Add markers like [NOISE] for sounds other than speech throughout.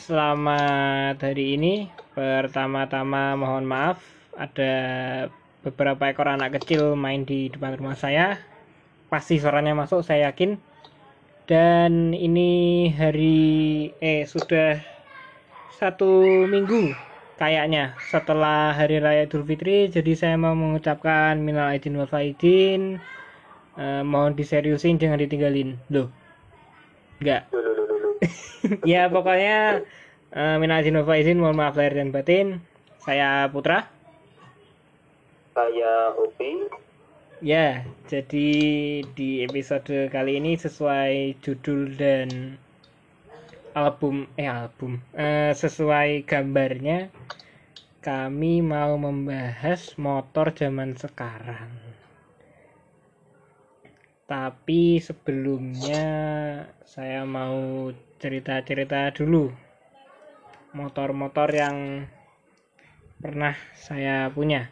selamat hari ini. Pertama-tama mohon maaf ada beberapa ekor anak kecil main di depan rumah saya. Pasti suaranya masuk, saya yakin. Dan ini hari eh sudah satu minggu kayaknya setelah hari raya Idul Fitri. Jadi saya mau mengucapkan minal aidin wal faizin. Eh, mohon diseriusin jangan ditinggalin. Loh. Enggak ya pokoknya uh, minal wal faizin mohon maaf lahir dan batin. Saya Putra. Saya Hobi. Ya jadi di episode kali ini sesuai judul dan album eh album eh, sesuai gambarnya kami mau membahas motor zaman sekarang. Tapi sebelumnya saya mau cerita-cerita dulu motor-motor yang pernah saya punya.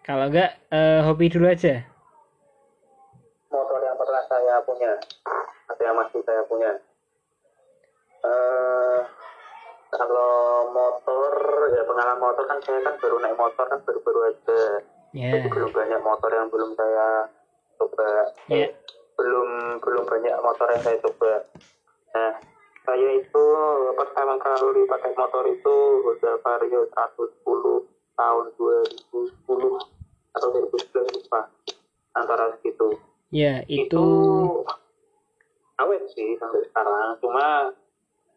Kalau enggak eh, hobi dulu aja. motor yang pernah saya punya atau yang masih saya punya eh kalau motor ya pengalaman motor kan saya kan baru naik motor kan baru-baru aja Ya. jadi belum banyak motor yang belum saya coba Ya. belum belum banyak motor yang saya coba nah saya itu pertama kali pakai motor itu Honda Vario 110 tahun 2010 atau 2011 lupa antara segitu. Ya, itu awet sih sampai sekarang. Cuma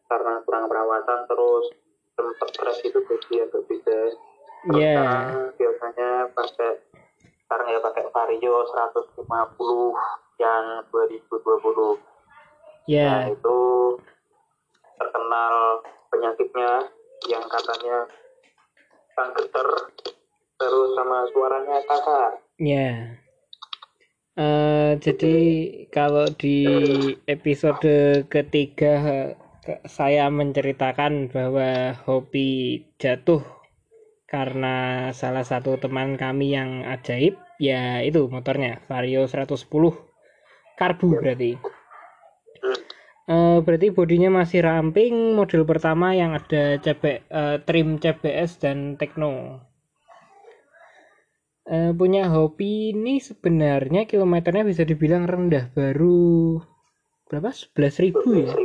karena kurang perawatan terus sempat crash itu jadi agak beda. Terus Ya. sekarang biasanya pakai sekarang ya pakai Vario 150 yang 2020 nah ya, itu terkenal penyakitnya yang katanya sang geter terus sama suaranya kasar ya. Eh, jadi kalau di episode ketiga ke- saya menceritakan bahwa hobi jatuh karena salah satu teman kami yang ajaib ya itu motornya Vario 110 karbu berarti. Eh, berarti bodinya masih ramping model pertama yang ada CB, eh, trim CBS dan Tekno Eh, punya hobi ini sebenarnya kilometernya bisa dibilang rendah baru berapa? 11.000 ya?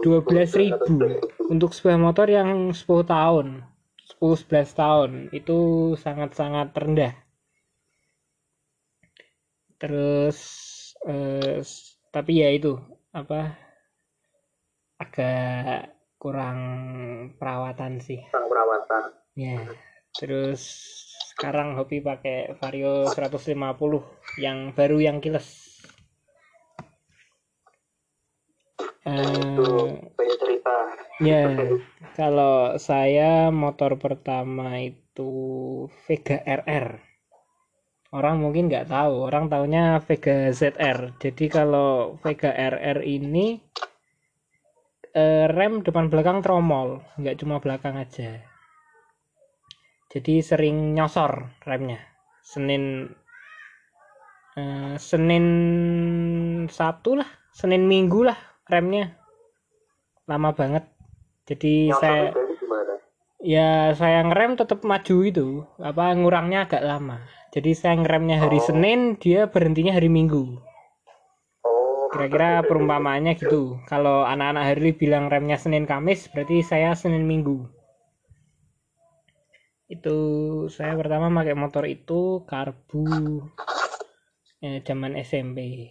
12.000 untuk sebuah motor yang 10 tahun 10-11 tahun itu sangat-sangat rendah. Terus eh, tapi ya itu apa agak kurang perawatan sih. Sang perawatan. Ya terus sekarang hobi pakai Vario 150 yang baru yang kiles itu Eh, banyak cerita Ya, kalau saya motor pertama itu Vega RR. Orang mungkin nggak tahu, orang taunya Vega ZR. Jadi kalau Vega RR ini eh, rem depan belakang tromol, nggak cuma belakang aja. Jadi sering nyosor remnya. Senin eh, Senin Sabtu lah, Senin Minggu lah remnya. Lama banget. Jadi yang saya ya saya ngerem tetap maju itu apa ngurangnya agak lama jadi saya ngeremnya hari Oh. Senin dia berhentinya hari Minggu oh kira-kira perumpamaannya gitu kalau anak-anak hari bilang remnya Senin Kamis berarti saya Senin Minggu itu saya pertama pakai motor itu karbu. Eh, zaman SMP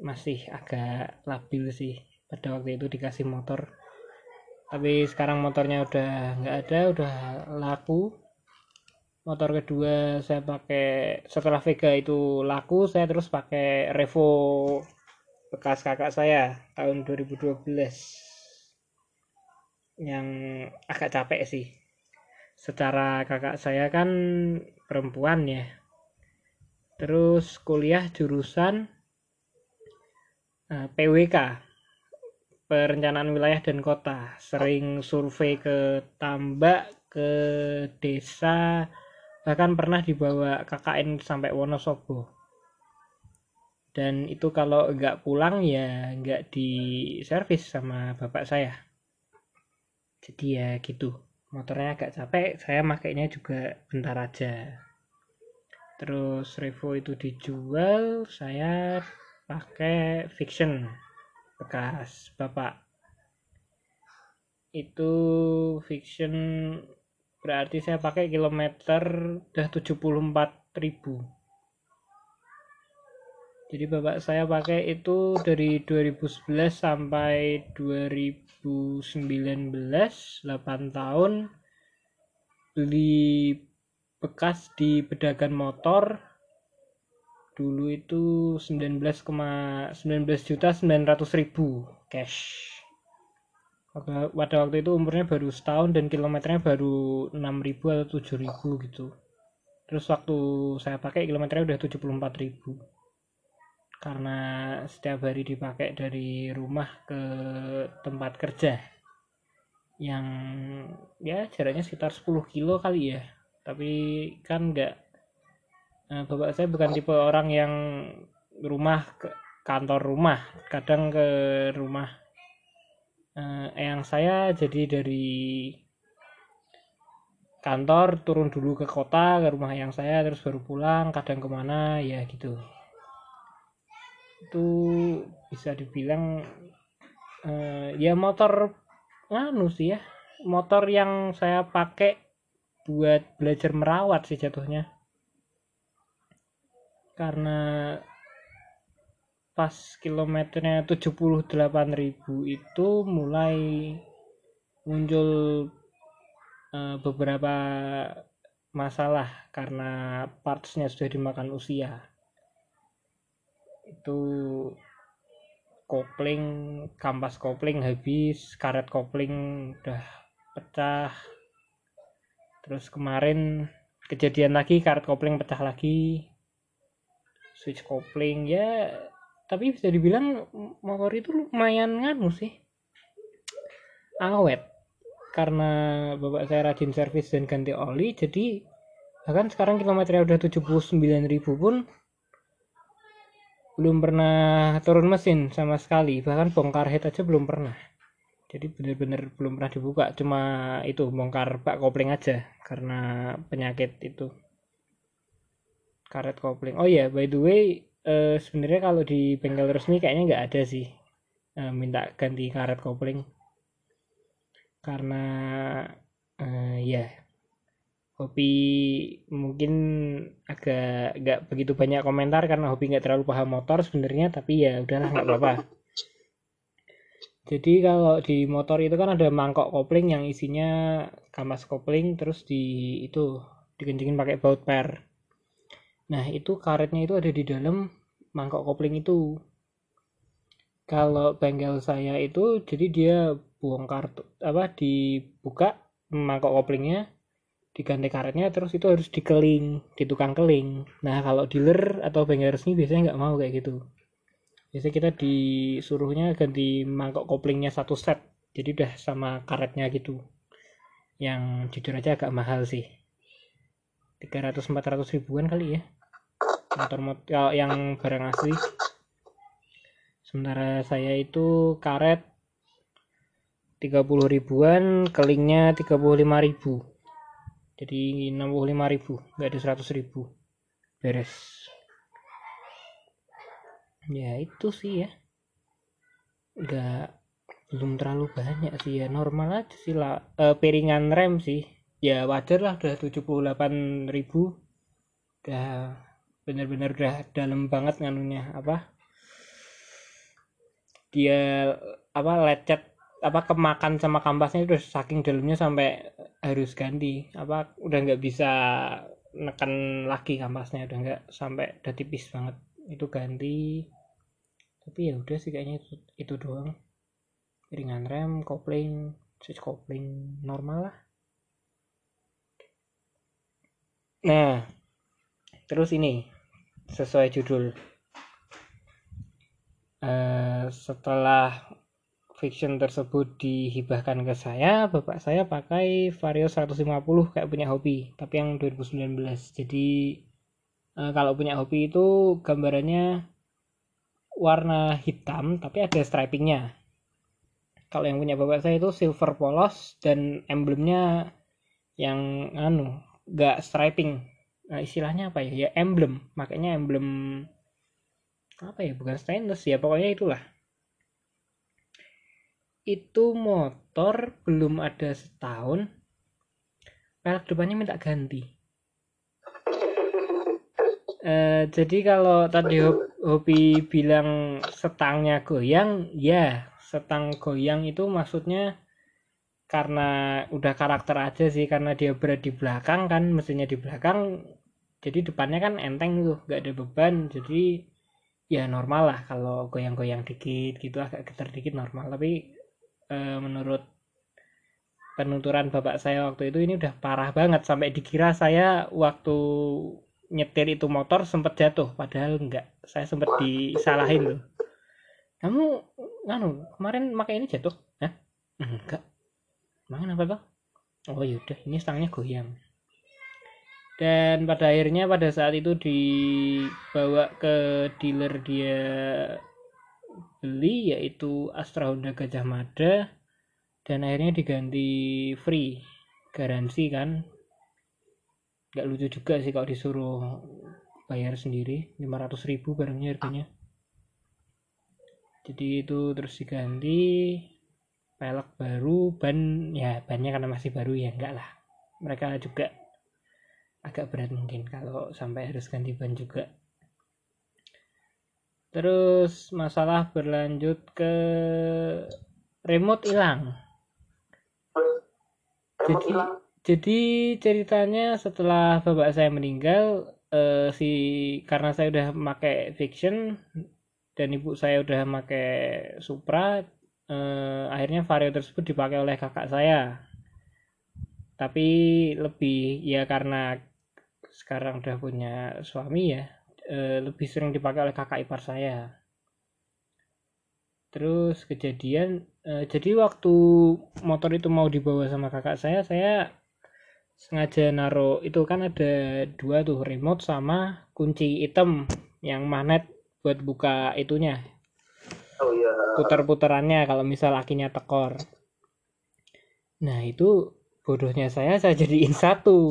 masih agak labil sih pada waktu itu dikasih motor. Tapi sekarang motornya udah nggak ada udah laku. Motor kedua saya pakai setelah Vega itu laku saya terus pakai Revo bekas kakak saya tahun 2012 yang agak capek sih secara kakak saya kan perempuan ya. Terus kuliah jurusan eh, PWK perencanaan wilayah dan kota. Sering survei ke tambak ke desa bahkan pernah dibawa KKN sampai Wonosobo. Dan itu kalau nggak pulang ya nggak di servis sama bapak saya. Jadi ya gitu motornya agak capek saya makainya juga bentar aja. Terus Revo itu dijual saya pakai Fiction bekas bapak. Itu Fiction berarti saya pakai kilometer udah 74.000 jadi bapak saya pakai itu dari 2011 sampai 2019 8 tahun. Beli bekas di pedagang motor. Dulu itu 19, 19 juta 900 ribu cash. Pada, waktu itu umurnya baru setahun dan kilometernya baru 6000 atau 7000 gitu. Terus waktu saya pakai kilometernya udah 74000 karena setiap hari dipakai dari rumah ke tempat kerja. Yang ya jaraknya sekitar 10 kilo kali ya. Tapi kan enggak nah, bapak saya bukan tipe orang yang rumah ke kantor rumah. Kadang ke rumah eh, yang saya jadi dari kantor turun dulu ke kota ke rumah yang saya terus baru pulang kadang ke mana ya gitu itu bisa dibilang uh, ya motor anu sih ya motor yang saya pakai buat belajar merawat sih jatuhnya. Karena pas kilometernya 78.000 itu mulai muncul uh, beberapa masalah karena partsnya sudah dimakan usia itu kopling kampas kopling habis karet kopling udah pecah. Terus kemarin kejadian lagi karet kopling pecah lagi. Switch kopling ya tapi bisa dibilang motor itu lumayan nganu sih. Awet. Karena bapak saya rajin servis dan ganti oli jadi bahkan sekarang kilometernya udah 79.000 pun belum pernah turun mesin sama sekali. Bahkan bongkar head aja belum pernah. Jadi bener-bener belum pernah dibuka. Cuma itu bongkar bak kopling aja karena penyakit itu. Karet kopling. Oh ya yeah, by the way uh, sebenarnya kalau di bengkel resmi kayaknya nggak ada sih uh, minta ganti karet kopling. Karena uh, ya yeah, hobi mungkin agak nggak begitu banyak komentar karena hobi nggak terlalu paham motor sebenarnya tapi ya udahlah nggak apa-apa. Jadi kalau di motor itu kan ada mangkok kopling yang isinya kampas kopling terus di itu dikencingin pakai baut per. Nah itu karetnya itu ada di dalam mangkok kopling itu. Kalau bengkel saya itu jadi dia bongkar apa dibuka mangkok koplingnya diganti karetnya terus itu harus dikeling di tukang keling. Nah kalau dealer atau bengkel resmi biasanya nggak mau kayak gitu. Biasanya kita disuruhnya ganti mangkok koplingnya satu set jadi udah sama karetnya gitu. Yang jujur aja agak mahal sih. 300-400 ribuan kali ya. Motor motor yang barang asli. Sementara saya itu karet 30 ribuan kelingnya 35 ribu jadi 65.000 nggak ada 100.000 beres. Ya itu sih ya. Nggak belum terlalu banyak sih ya. Normal aja sih lah. E, piringan rem sih. Ya wajar lah udah 78.000 udah bener-bener udah dalam banget nganunya. Apa? Dia apa lecet apa kemakan sama kampasnya itu saking dalamnya sampai harus ganti. Apa udah nggak bisa neken lagi kampasnya udah nggak sampai udah tipis banget. Itu ganti. Tapi ya udah sih kayaknya itu, itu doang. Ringan rem kopling switch kopling normal lah. Nah terus ini sesuai judul. Uh, setelah fiction tersebut dihibahkan ke saya bapak saya pakai Vario 150 kayak punya hobi tapi yang 2019 jadi e, kalau punya hobi itu gambarannya warna hitam tapi ada stripingnya. Kalau yang punya bapak saya itu silver polos dan emblemnya yang anu nggak striping. Nah, istilahnya apa ya? Ya emblem. Makanya emblem apa ya? Bukan stainless ya pokoknya itulah itu motor belum ada setahun. Pelek depannya minta ganti. [LAUGHS] Eh, jadi kalau tadi Hobi bilang setangnya goyang, ya setang goyang itu maksudnya karena udah karakter aja sih karena dia berada di belakang kan mesinnya di belakang jadi depannya kan enteng tuh gak ada beban jadi ya normal lah kalau goyang-goyang dikit gitu agak getar dikit normal tapi e, menurut penuturan bapak saya waktu itu ini udah parah banget. Sampai dikira saya waktu nyetir itu motor sempat jatuh padahal enggak saya sempat disalahin loh kamu nganu kemarin pakai ini jatuh? Hah? enggak. Emang apa tuh oh yaudah ini stangnya goyang. Dan pada akhirnya pada saat itu dibawa ke dealer dia beli yaitu Astra Honda Gajah Mada dan akhirnya diganti free garansi kan. Nggak lucu juga sih kalau disuruh bayar sendiri 500 ribu barangnya harganya. Jadi itu terus diganti pelek baru ban ya bannya karena masih baru ya enggak lah. Mereka juga agak berat mungkin kalau sampai harus ganti ban juga terus masalah berlanjut ke remote hilang. Jadi jadi ceritanya setelah bapak saya meninggal uh, si karena saya udah pakai fiction dan ibu saya udah pakai Supra uh, akhirnya vario tersebut dipakai oleh kakak saya. Tapi lebih ya karena sekarang udah punya suami ya uh, lebih sering dipakai oleh kakak ipar saya. Terus kejadian uh, jadi waktu motor itu mau dibawa sama kakak saya saya sengaja naruh itu kan ada dua tuh remote sama kunci item yang magnet buat buka itunya. Oh iya. Putar-putarannya kalau misal akinya tekor. Nah itu bodohnya saya saya jadiin satu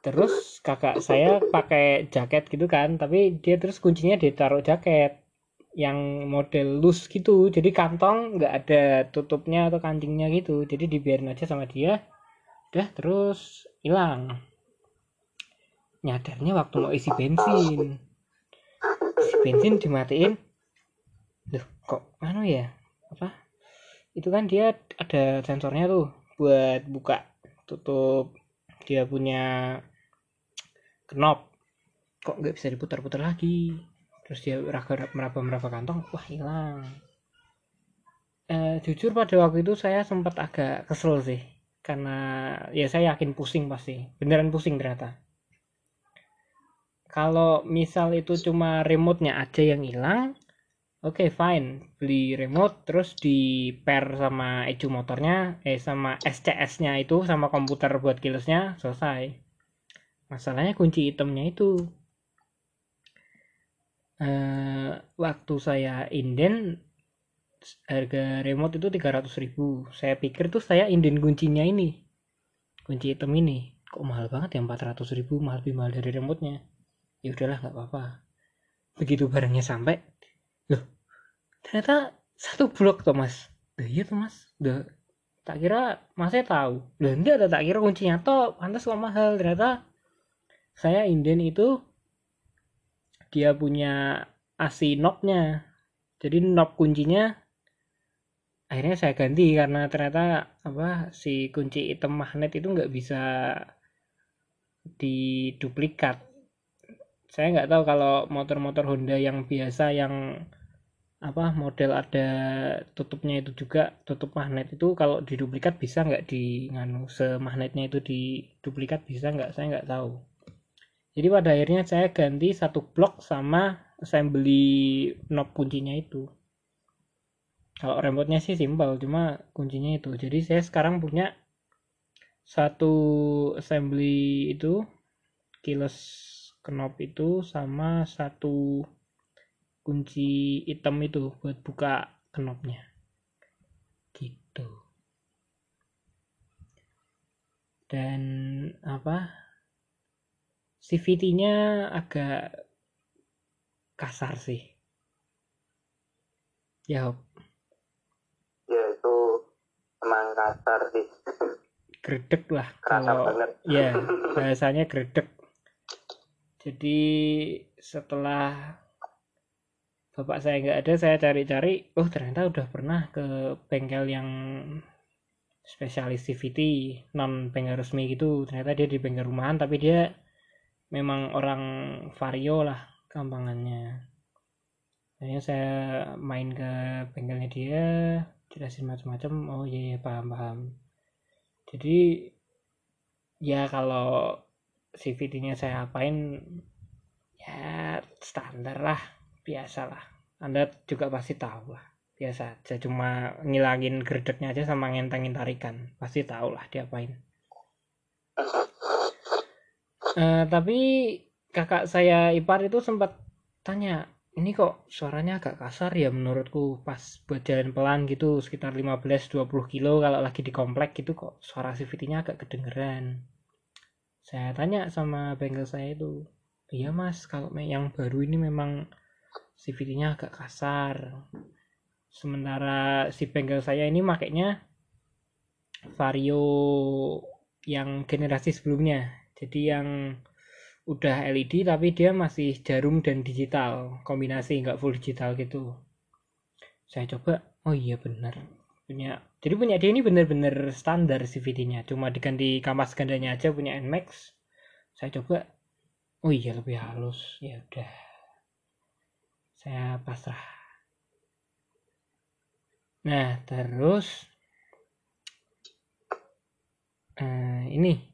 terus kakak saya pakai jaket gitu kan tapi dia terus kuncinya ditaruh jaket yang model loose gitu. Jadi kantong nggak ada tutupnya atau kancingnya gitu. Jadi dibiarin aja sama dia. Udah terus hilang. Nyadarnya waktu mau isi bensin. Isi bensin dimatiin. Loh kok anu ya? Apa? Itu kan dia ada sensornya tuh buat buka tutup. Dia punya knop kok nggak bisa diputar-putar lagi? Terus dia meraba meraba kantong wah hilang. Eh, jujur pada waktu itu saya sempat agak kesel sih. Karena ya saya yakin pusing pasti. Beneran pusing ternyata. Kalau misal itu cuma remote-nya aja yang hilang oke okay, fine. Beli remote terus di pair sama ECU motornya eh sama SCS-nya itu sama komputer buat keyless-nya selesai masalahnya kunci itemnya itu uh, waktu saya inden harga remote itu 300 ribu. Saya pikir tuh saya inden kuncinya ini kunci hitam ini. Kok mahal banget ya 400 ribu mahal lebih mahal dari remote-nya. Ya udahlah nggak apa-apa. Begitu barangnya sampai loh ternyata satu blok tuh mas. Iya tuh mas. Udah tak kira masnya tahu. Loh enggak ada tak kira kuncinya toh pantas kok mahal. Ternyata saya inden itu dia punya asi knob-nya. Jadi knob kuncinya akhirnya saya ganti karena ternyata apa si kunci item magnet itu nggak bisa diduplikat. Saya nggak tahu kalau motor-motor Honda yang biasa yang apa model ada tutupnya itu juga tutup magnet itu kalau diduplikat bisa nggak di nganu semagnetnya itu diduplikat bisa nggak? Saya nggak tahu jadi pada akhirnya saya ganti satu blok sama assembly knob kuncinya itu. Kalau remote-nya sih simpel cuma kuncinya itu. Jadi saya sekarang punya satu assembly itu keyless knob itu sama satu kunci hitam itu buat buka knobnya. Gitu. Dan apa CVT-nya agak kasar sih. Ya ya itu emang kasar sih. Gredek lah kerasa kalau banget. Ya [LAUGHS] bahasanya gredek jadi setelah bapak saya nggak ada saya cari-cari oh ternyata udah pernah ke bengkel yang spesialis CVT non bengkel resmi gitu. Ternyata dia di bengkel rumahan tapi dia memang orang vario lah gampangannya. Akhirnya saya main ke bengkelnya dia jelasin macam-macam. Oh iya, iya paham paham. Jadi ya kalau CVT-nya saya apain ya standar lah biasa lah. Anda juga pasti tahu lah biasa aja. Cuma ngilangin gerdeknya aja sama ngentengin tarikan pasti tahu lah diapain uh, tapi kakak saya ipar itu sempat tanya ini kok suaranya agak kasar ya menurutku pas buat jalan pelan gitu sekitar 15-20 kilo kalau lagi di komplek gitu kok suara CVT-nya agak kedengeran. Saya tanya sama bengkel saya itu iya mas kalau yang baru ini memang CVT-nya agak kasar. Sementara si bengkel saya ini makainya vario yang generasi sebelumnya jadi yang udah LED tapi dia masih jarum dan digital kombinasi nggak full digital gitu. Saya coba oh iya benar punya jadi punya dia ini benar-benar standar CVT-nya cuma diganti kampas gandanya aja punya Nmax saya coba oh iya lebih halus. Ya udah. Saya pasrah. Nah terus uh, ini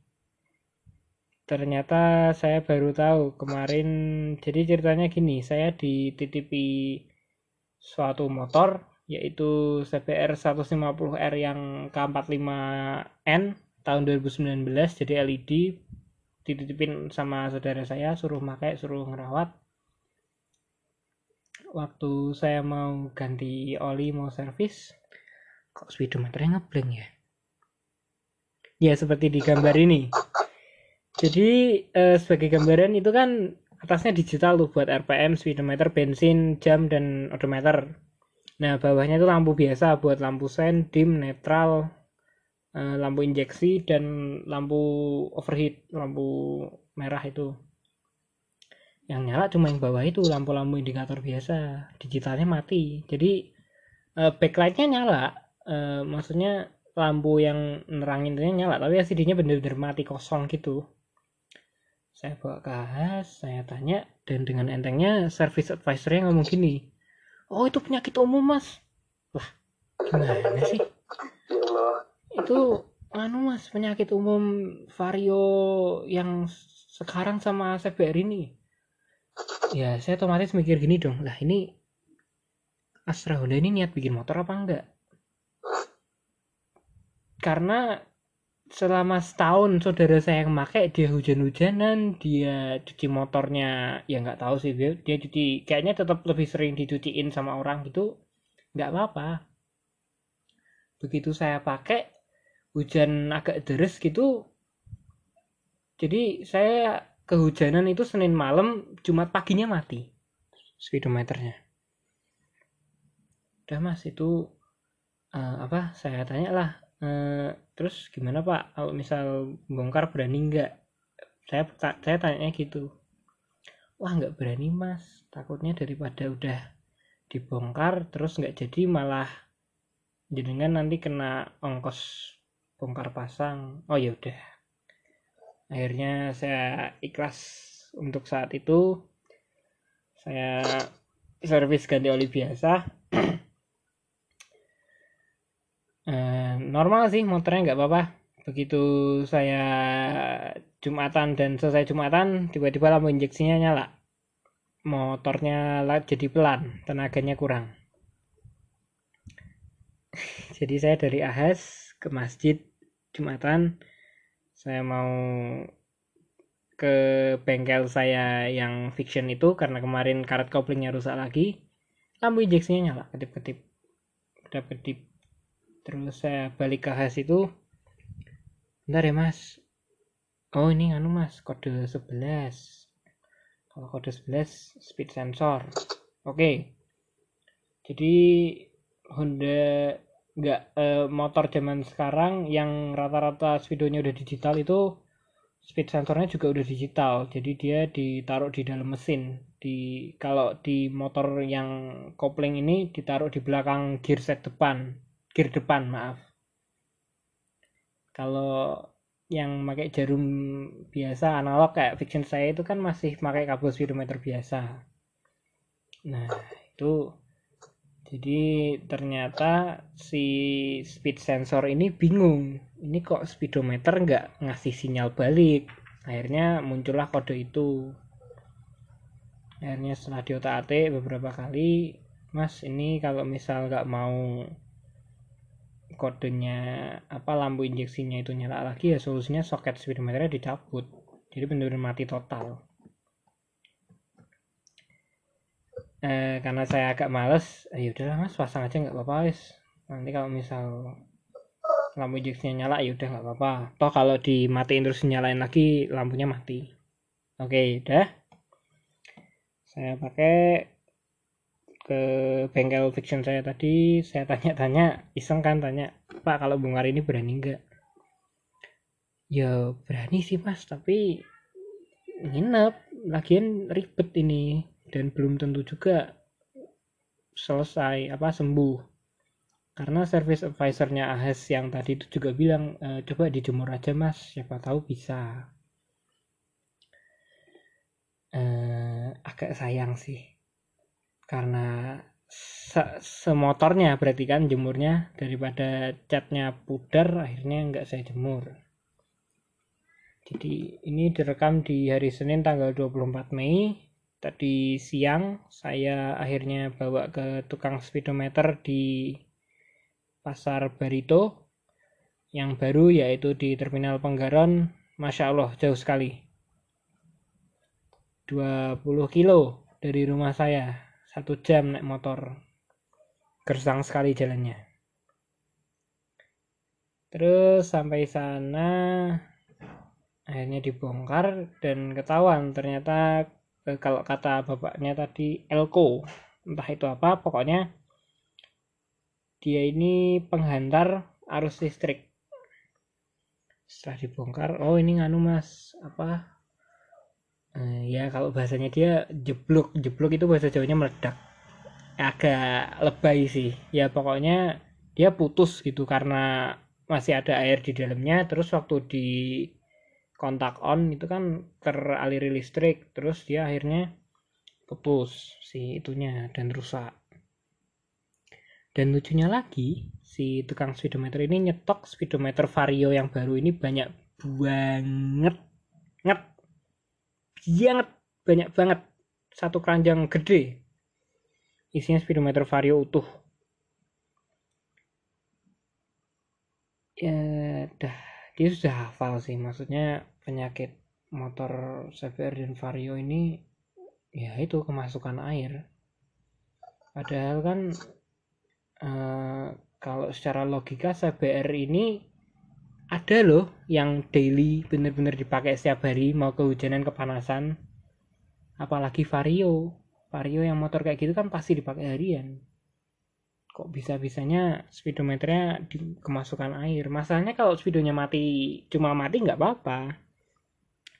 ternyata saya baru tahu kemarin jadi ceritanya gini saya dititipi suatu motor yaitu CBR 150R yang K45N tahun 2019 jadi LED dititipin sama saudara saya suruh pakai suruh ngerawat. Waktu saya mau ganti oli mau servis kok speedometernya ngeblank ya? Ya seperti di gambar ini jadi eh, sebagai gambaran itu kan atasnya digital tuh buat RPM, speedometer, bensin, jam dan odometer. Nah bawahnya itu lampu biasa buat lampu sen, dim, netral, eh, lampu injeksi dan lampu overheat, lampu merah itu. Yang nyala cuma yang bawah itu lampu-lampu indikator biasa, digitalnya mati. Jadi eh, backlightnya nyala, eh, maksudnya lampu yang nerangin nyala, tapi LCD-nya bener-bener mati kosong gitu saya bawa ke AHAS saya tanya dan dengan entengnya service advisor yang ngomong gini oh itu penyakit umum mas. Lah gimana sih? Itu anu mas penyakit umum vario yang sekarang sama CBR ini. Ya saya otomatis mikir gini dong lah ini Astra Honda ini niat bikin motor apa enggak? Karena selama setahun saudara saya yang pakai dia hujan-hujanan dia cuci motornya ya nggak tahu sih dia, dia cuci kayaknya tetap lebih sering dicuciin sama orang gitu nggak apa-apa. Begitu saya pakai hujan agak deres gitu jadi saya kehujanan itu Senin malam Jumat paginya mati speedometernya. Udah mas itu uh, apa saya tanya lah uh, terus gimana pak? Kalau misal bongkar berani nggak? Saya saya tanya gitu. Wah nggak berani mas. Takutnya daripada udah dibongkar terus nggak jadi malah jenengan nanti kena ongkos bongkar pasang. Oh ya udah. Akhirnya saya ikhlas untuk saat itu. Saya servis ganti oli biasa [CLEARS THROAT] Eh, normal sih motornya nggak apa-apa. Begitu saya jumatan dan selesai jumatan tiba-tiba lampu injeksinya nyala. Motornya jadi pelan tenaganya kurang. [LAUGHS] Jadi saya dari Ahas ke masjid jumatan. Saya mau ke bengkel saya yang fiction itu karena kemarin karet koplingnya rusak lagi. Lampu injeksinya nyala kedip-kedip kedip-kedip terus saya balik ke hash itu bentar ya mas. Oh ini anu mas kode 11 kalau kode 11 speed sensor. Oke. Jadi Honda nggak eh, motor zaman sekarang yang rata-rata speedonya udah digital itu speed sensornya juga udah digital. Jadi dia ditaruh di dalam mesin. Di kalau di motor yang kopling ini ditaruh di belakang gear set depan gear depan maaf. Kalau yang pakai jarum biasa analog kayak fiction saya itu kan masih pakai kabel speedometer biasa. Nah itu. Jadi ternyata si speed sensor ini bingung. Ini kok speedometer nggak ngasih sinyal balik? Akhirnya muncullah kode itu. Akhirnya setelah diotak atik beberapa kali mas ini kalau misal nggak mau kodenya apa lampu injeksinya itu nyala lagi ya solusinya soket speedometernya dicabut. Jadi benar-benar mati total. Eh, karena saya agak males eh, ya udahlah mas pasang aja nggak apa-apa wis. Nanti kalau misal lampu injeksinya nyala ya udah nggak apa-apa. Toh kalau dimatiin terus nyalain lagi lampunya mati. Oke udah saya pakai ke bengkel fiction saya tadi saya tanya-tanya iseng kan tanya pak kalau bungar ini berani nggak? Ya berani sih mas tapi nginep. Lagian ribet ini dan belum tentu juga selesai apa sembuh. Karena service advisornya AHES yang tadi itu juga bilang e, coba dijemur aja mas siapa tahu bisa. E, agak sayang sih karena se semotornya berarti kan jemurnya daripada catnya pudar akhirnya nggak saya jemur. Jadi ini direkam di hari Senin tanggal 24 Mei. Tadi siang saya akhirnya bawa ke tukang speedometer di pasar Barito. Yang baru yaitu di terminal Penggaron. Masya Allah jauh sekali. 20 kilo dari rumah saya satu jam naik motor. Gersang sekali jalannya. Terus sampai sana akhirnya dibongkar dan ketahuan ternyata Eh, kalau kata bapaknya tadi elko. Entah itu apa pokoknya dia ini penghantar arus listrik. Setelah dibongkar oh ini nganu mas. Apa ya kalau bahasanya dia jeblok. Jeblok itu bahasa jawanya meledak. Agak lebay sih. Ya pokoknya dia putus gitu karena masih ada air di dalamnya. Terus waktu di kontak on itu kan teraliri listrik. Terus dia akhirnya putus si itunya dan rusak. Dan lucunya lagi si tukang speedometer ini nyetok speedometer vario yang baru ini banyak banget. Nget banget banyak banget. Satu keranjang gede. Isinya speedometer vario utuh. Ya dah. Dia sudah hafal sih. Maksudnya penyakit motor CBR dan Vario ini ya itu kemasukan air. Padahal kan uh, kalau secara logika CBR ini ada loh yang daily bener-bener dipakai setiap hari mau kehujanan kepanasan. Apalagi Vario. Vario yang motor kayak gitu kan pasti dipakai harian. Kok bisa-bisanya speedometernya di kemasukan air? Masalahnya kalau speedonya mati cuma mati nggak apa-apa.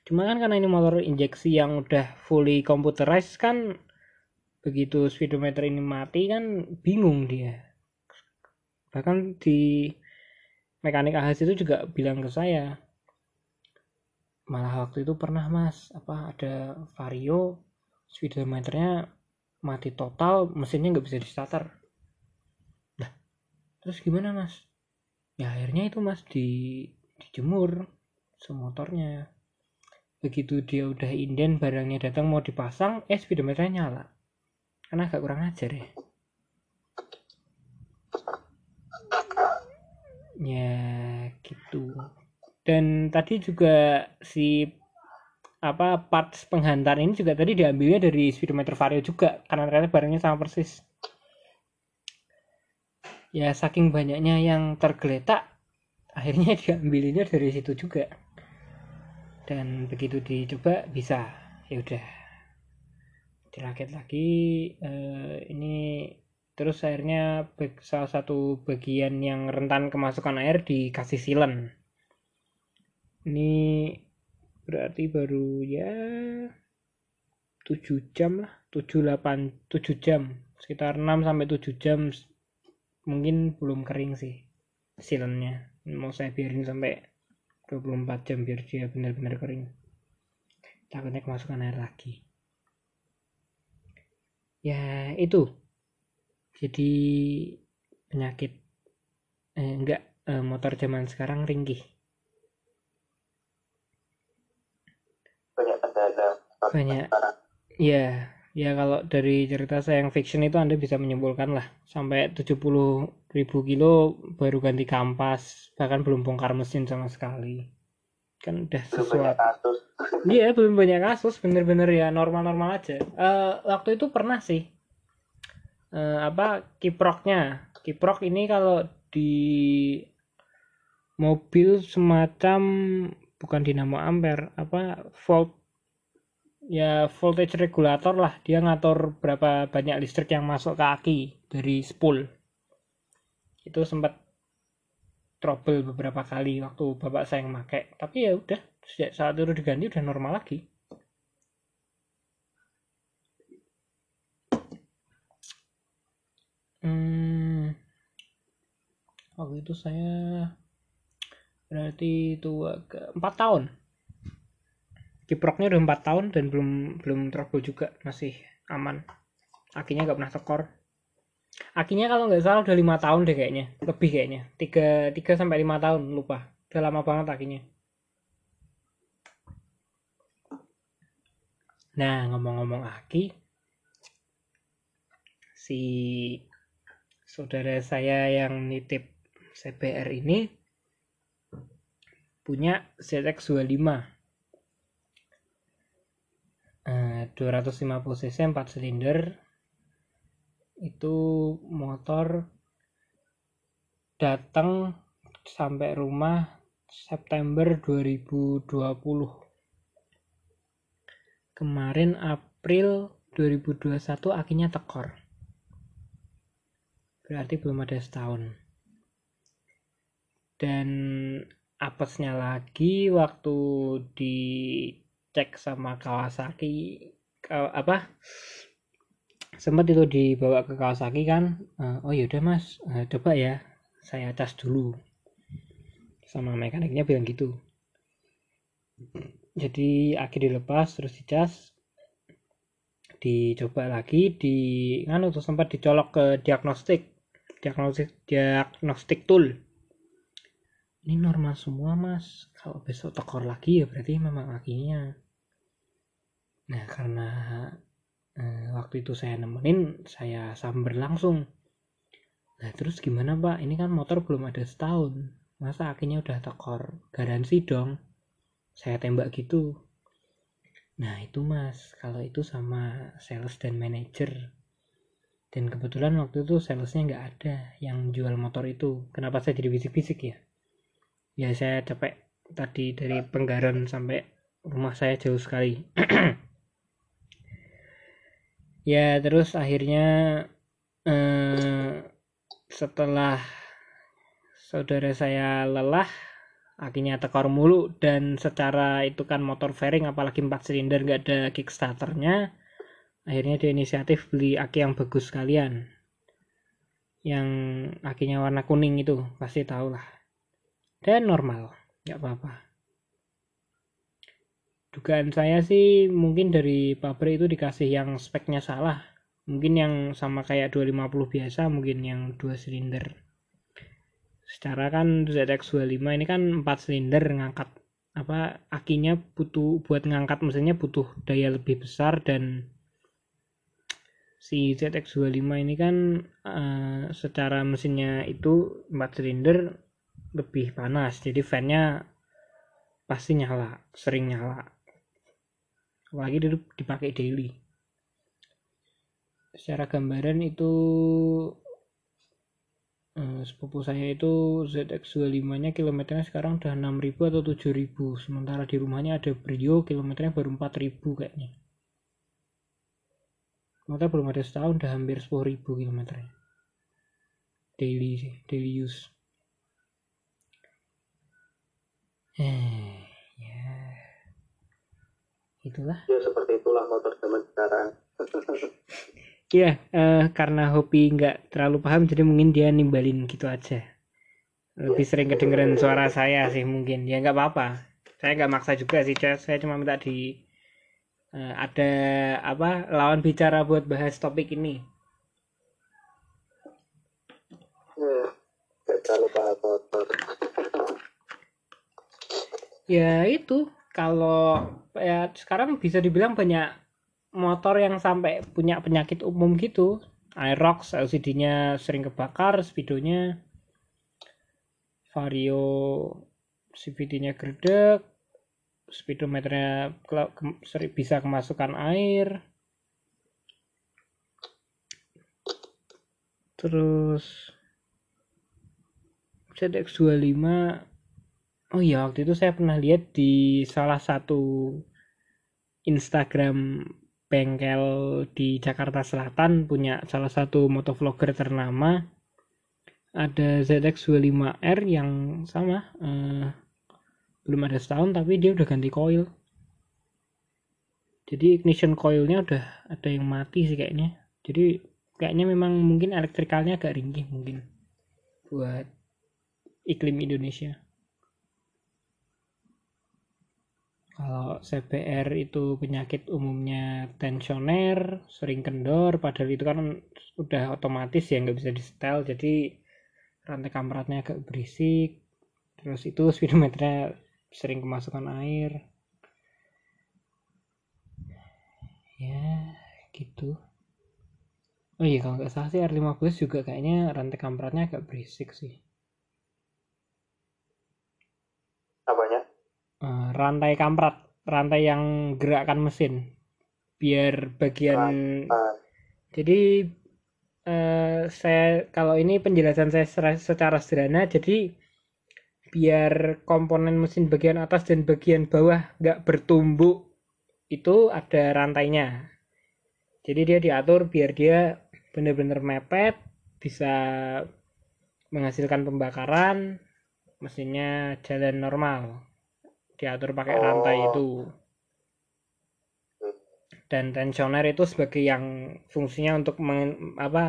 Cuma kan karena ini motor injeksi yang udah fully computerized kan begitu speedometer ini mati kan bingung dia. Bahkan di mekanik ahas itu juga bilang ke saya malah waktu itu pernah mas apa ada vario speedometernya mati total mesinnya nggak bisa di starter terus gimana mas? Ya akhirnya itu mas di dijemur semotornya begitu dia udah inden barangnya datang mau dipasang eh speedometernya nyala. Karena agak kurang ajar ya ya gitu. Dan tadi juga si apa parts penghantar ini juga tadi diambilnya dari speedometer vario juga karena ternyata barangnya sama persis. Ya saking banyaknya yang tergeletak akhirnya [LAUGHS] diambilinnya dari situ juga. Dan begitu dicoba bisa. Ya udah. Dirakit lagi eh, ini terus akhirnya bag- salah satu bagian yang rentan kemasukan air dikasih silen. Ini berarti baru ya 7 jam lah 7 8 7 jam. Sekitar 6 sampai 7 jam mungkin belum kering sih silennya. Mau saya biarin sampai 24 jam biar dia benar-benar kering. Takutnya kemasukan air lagi. Ya itu jadi penyakit eh, enggak eh, motor zaman sekarang ringkih. Banyak kendala Banyak. ya ya kalau dari cerita saya yang fiction itu anda bisa menyimpulkan lah sampai 70 ribu kilo baru ganti kampas bahkan belum bongkar mesin sama sekali. Kan udah sesuatu. Iya belum banyak kasus bener-bener ya normal-normal aja. Eh, waktu itu pernah sih Eh, apa kiproknya. Kiprok ini kalau di mobil semacam bukan dinamo ampere apa volt ya voltage regulator lah. Dia ngatur berapa banyak listrik yang masuk ke aki dari spool. Itu sempat trouble beberapa kali waktu bapak saya yang make. Tapi ya udah sejak saat itu diganti udah normal lagi waktu itu saya berarti itu agak empat tahun. Kiproknya udah empat tahun dan belum belum trouble juga masih aman. Akinya nggak pernah tekor. Akinya kalau nggak salah udah lima tahun deh kayaknya lebih kayaknya. Tiga tiga sampai lima tahun lupa. Udah lama banget akinya. Nah ngomong-ngomong aki si saudara saya yang nitip CBR ini punya ZX25 eh, 250 cc 4 silinder. Itu motor datang sampai rumah September 2020 kemarin April 2021 akinya tekor. Berarti belum ada setahun dan apesnya lagi waktu dicek sama Kawasaki ka- apa sempat itu dibawa ke Kawasaki kan eh, oh yaudah mas eh, coba ya saya cas dulu. Sama mekaniknya bilang gitu. Jadi aki dilepas terus dicas dicoba lagi di nganu tuh sempat dicolok ke diagnostik diagnostik diagnostik tool ini normal semua mas. Kalau besok tekor lagi ya berarti memang akinya nah karena eh, waktu itu saya nemenin saya samber langsung. Nah terus gimana pak? Ini kan motor belum ada setahun. Masa akinya udah tekor? Garansi dong. Saya tembak gitu. Nah itu mas. Kalau itu sama sales dan manajer dan kebetulan waktu itu salesnya nggak ada yang jual motor itu. Kenapa saya jadi bisik-bisik ya ya saya capek tadi dari Penggaron sampai rumah saya jauh sekali. [CLEARS THROAT] Ya terus akhirnya eh, setelah saudara saya lelah akinya tekor mulu dan secara itu kan motor fairing apalagi 4 silinder nggak ada kickstarternya akhirnya dia inisiatif beli aki yang bagus sekalian. Yang akinya warna kuning itu pasti tahu lah dan normal nggak apa-apa. Dugaan saya sih mungkin dari pabrik itu dikasih yang speknya salah. Mungkin yang sama kayak 250 biasa mungkin yang dua silinder. Secara kan ZX25 ini kan 4 silinder ngangkat apa akinya butuh buat ngangkat mesinnya butuh daya lebih besar dan si ZX25 ini kan eh, secara mesinnya itu 4 silinder lebih panas jadi fan-nya pasti nyala sering nyala. Apalagi dia dipakai daily. Secara gambaran itu eh, sepupu saya itu ZX25 nya kilometernya sekarang udah 6000 atau 7000 sementara di rumahnya ada Brio kilometernya baru 4000 kayaknya. Motor belum ada setahun udah hampir 10.000 kilometernya. Daily sih daily use eh ya itulah ya seperti itulah motor zaman sekarang [LAUGHS] Iya, eh, karena hobi nggak terlalu paham jadi mungkin dia nimbalin gitu aja. Lebih sering kedengeran suara saya sih mungkin. Ya nggak apa-apa. Saya nggak maksa juga sih, saya cuma minta di eh, ada apa lawan bicara buat bahas topik ini. ya nggak terlalu paham motor Ya itu kalau ya sekarang bisa dibilang banyak motor yang sampai punya penyakit umum gitu. Aerox LCD-nya sering kebakar, speedonya Vario CVT-nya gredek, speedometernya sering bisa kemasukan air. Terus ZX25 Oh iya, waktu itu saya pernah lihat di salah satu Instagram bengkel di Jakarta Selatan punya salah satu motovlogger ternama. Ada ZX25R yang sama, eh, belum ada setahun tapi dia udah ganti coil. Jadi ignition coilnya udah ada yang mati sih kayaknya. Jadi kayaknya memang mungkin elektrikalnya agak ringkih mungkin buat iklim Indonesia. Kalau CBR itu penyakit umumnya tensioner, sering kendor, padahal itu kan udah otomatis ya nggak bisa di setel, jadi rantai kamratnya agak berisik. Terus itu speedometernya sering kemasukan air. Ya, gitu. Oh iya, kalau nggak salah sih R15 juga kayaknya rantai kamratnya agak berisik sih. apanya Eh, rantai kamprat, rantai yang gerakkan mesin, biar bagian Jadi eh, saya kalau ini penjelasan saya secara, secara sederhana, jadi biar komponen mesin bagian atas dan bagian bawah nggak bertumbuk itu ada rantainya. Jadi dia diatur biar dia benar-benar mepet, bisa menghasilkan pembakaran, mesinnya jalan normal. Diatur pakai rantai Oh. itu dan tensioner itu sebagai yang fungsinya untuk men- apa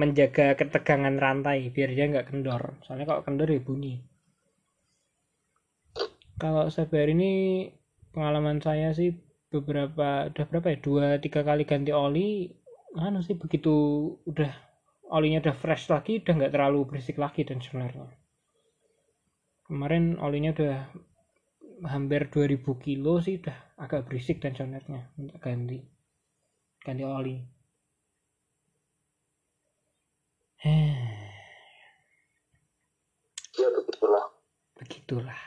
menjaga ketegangan rantai biar dia nggak kendor. Soalnya kalau kendor ya bunyi. Kalau CBR ini pengalaman saya sih beberapa udah berapa ya? Dua tiga kali ganti oli. Anu sih begitu udah olinya udah fresh lagi udah nggak terlalu berisik lagi tensionernya. Kemarin olinya udah hampir 2000 kilo sih udah agak berisik tensionernya minta ganti. Ganti oli. Ya begitulah. Begitulah.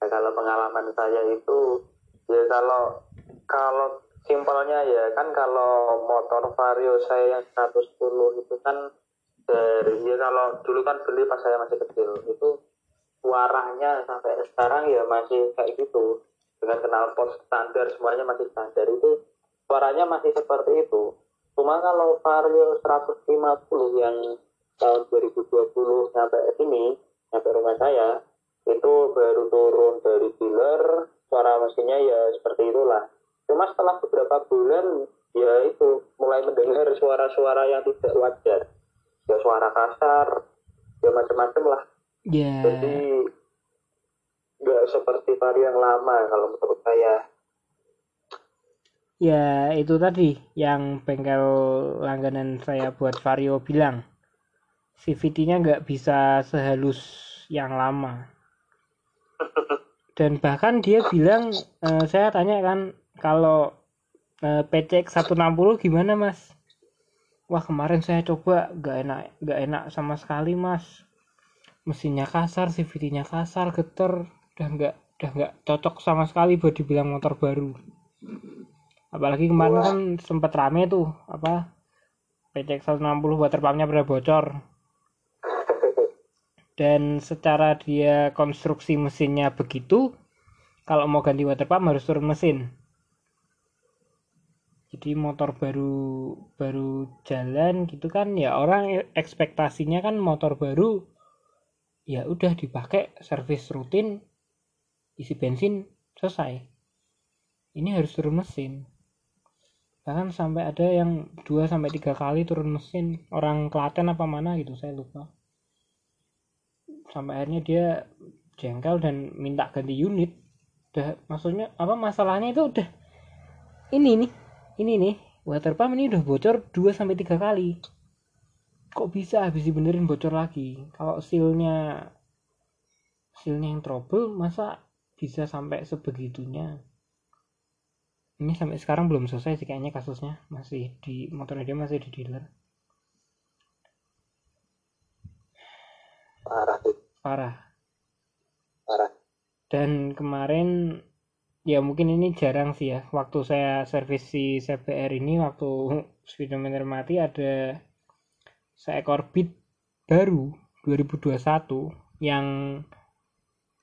Nah, kalau pengalaman saya itu ya kalau kalau simpelnya ya kan kalau motor vario saya yang 110 itu kan dari ya kalau dulu kan beli pas saya masih kecil itu suaranya sampai sekarang ya masih kayak gitu. Dengan knalpot standar semuanya masih standar. Itu suaranya masih seperti itu. Cuma kalau vario 150 yang tahun 2020 sampai sini sampai rumah saya itu baru turun dari dealer suara mesinnya ya seperti itulah. Cuma setelah beberapa bulan ya itu mulai mendengar suara-suara yang tidak wajar. Ya suara kasar ya macam-macam lah ya. Jadi nggak seperti vario yang lama kalau menurut saya. Ya itu tadi yang bengkel langganan saya buat Vario bilang. CVT-nya nggak bisa sehalus yang lama. Dan bahkan dia bilang eh, saya tanya kan kalau eh, PCX 160 gimana mas? Wah kemarin saya coba nggak enak nggak enak sama sekali mas mesinnya kasar CVT-nya kasar getar udah nggak udah nggak cocok sama sekali buat dibilang motor baru. Apalagi kemarin kan sempat rame tuh apa PCX 160 water pumpnya pernah bocor. Dan secara dia konstruksi mesinnya begitu kalau mau ganti water pump harus turun mesin. Jadi motor baru baru jalan gitu kan ya orang ekspektasinya kan motor baru ya udah dipakai servis rutin isi bensin selesai. Ini harus turun mesin. Bahkan sampai ada yang 2 sampai tiga kali turun mesin. Orang Klaten apa mana gitu saya lupa. Sampai akhirnya dia jengkel dan minta ganti unit. Udah maksudnya apa masalahnya itu udah ini nih ini nih water pump ini udah bocor 2 sampai tiga kali kok bisa habis dibenerin bocor lagi? Kalau sealnya sealnya yang trouble masa bisa sampai sebegitunya? Ini sampai sekarang belum selesai sih kayaknya kasusnya. Masih di motornya dia masih di dealer. Parah tuh. Parah. Parah. Dan kemarin ya mungkin ini jarang sih ya. Waktu saya servis si CBR ini waktu speedometer mati ada seekor bit baru 2021 yang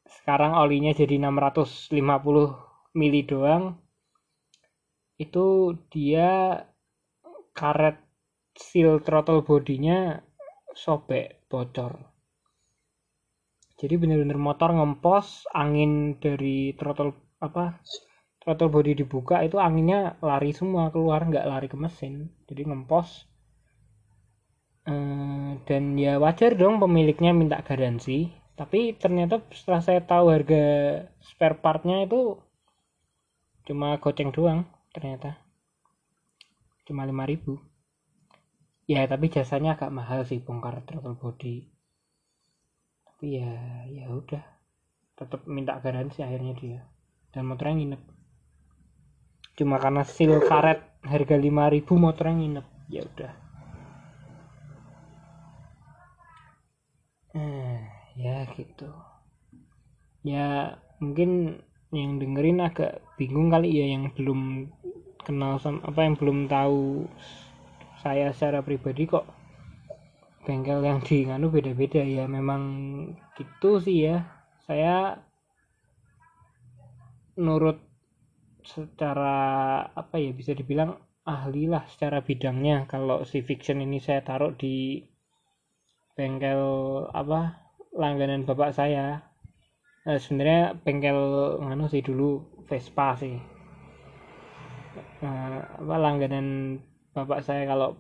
sekarang olinya jadi 650 mili doang. Itu dia karet seal throttle bodinya sobek bocor. Jadi bener-bener motor ngempos angin dari throttle apa throttle body dibuka itu anginnya lari semua keluar nggak lari ke mesin. Jadi ngempos ehm, dan ya wajar dong pemiliknya minta garansi. Tapi ternyata setelah saya tahu harga spare partnya itu cuma goceng doang ternyata. Cuma 5000 ya tapi jasanya agak mahal sih bongkar throttle body. Tapi ya ya udah. Tetap minta garansi akhirnya dia. Dan motornya nginep. Cuma karena seal karet harga 5000 motornya nginep. Ya udah eh ya gitu. Ya mungkin yang dengerin agak bingung kali ya yang belum kenal sama apa yang belum tahu saya secara pribadi kok bengkel yang di nganu beda-beda. Ya memang gitu sih ya. Saya nurut secara apa ya bisa dibilang ahli lah secara bidangnya. Kalau si fiction ini saya taruh di bengkel apa langganan bapak saya. Nah, sebenarnya bengkel nganu sih dulu Vespa sih. Uh, apa langganan bapak saya kalau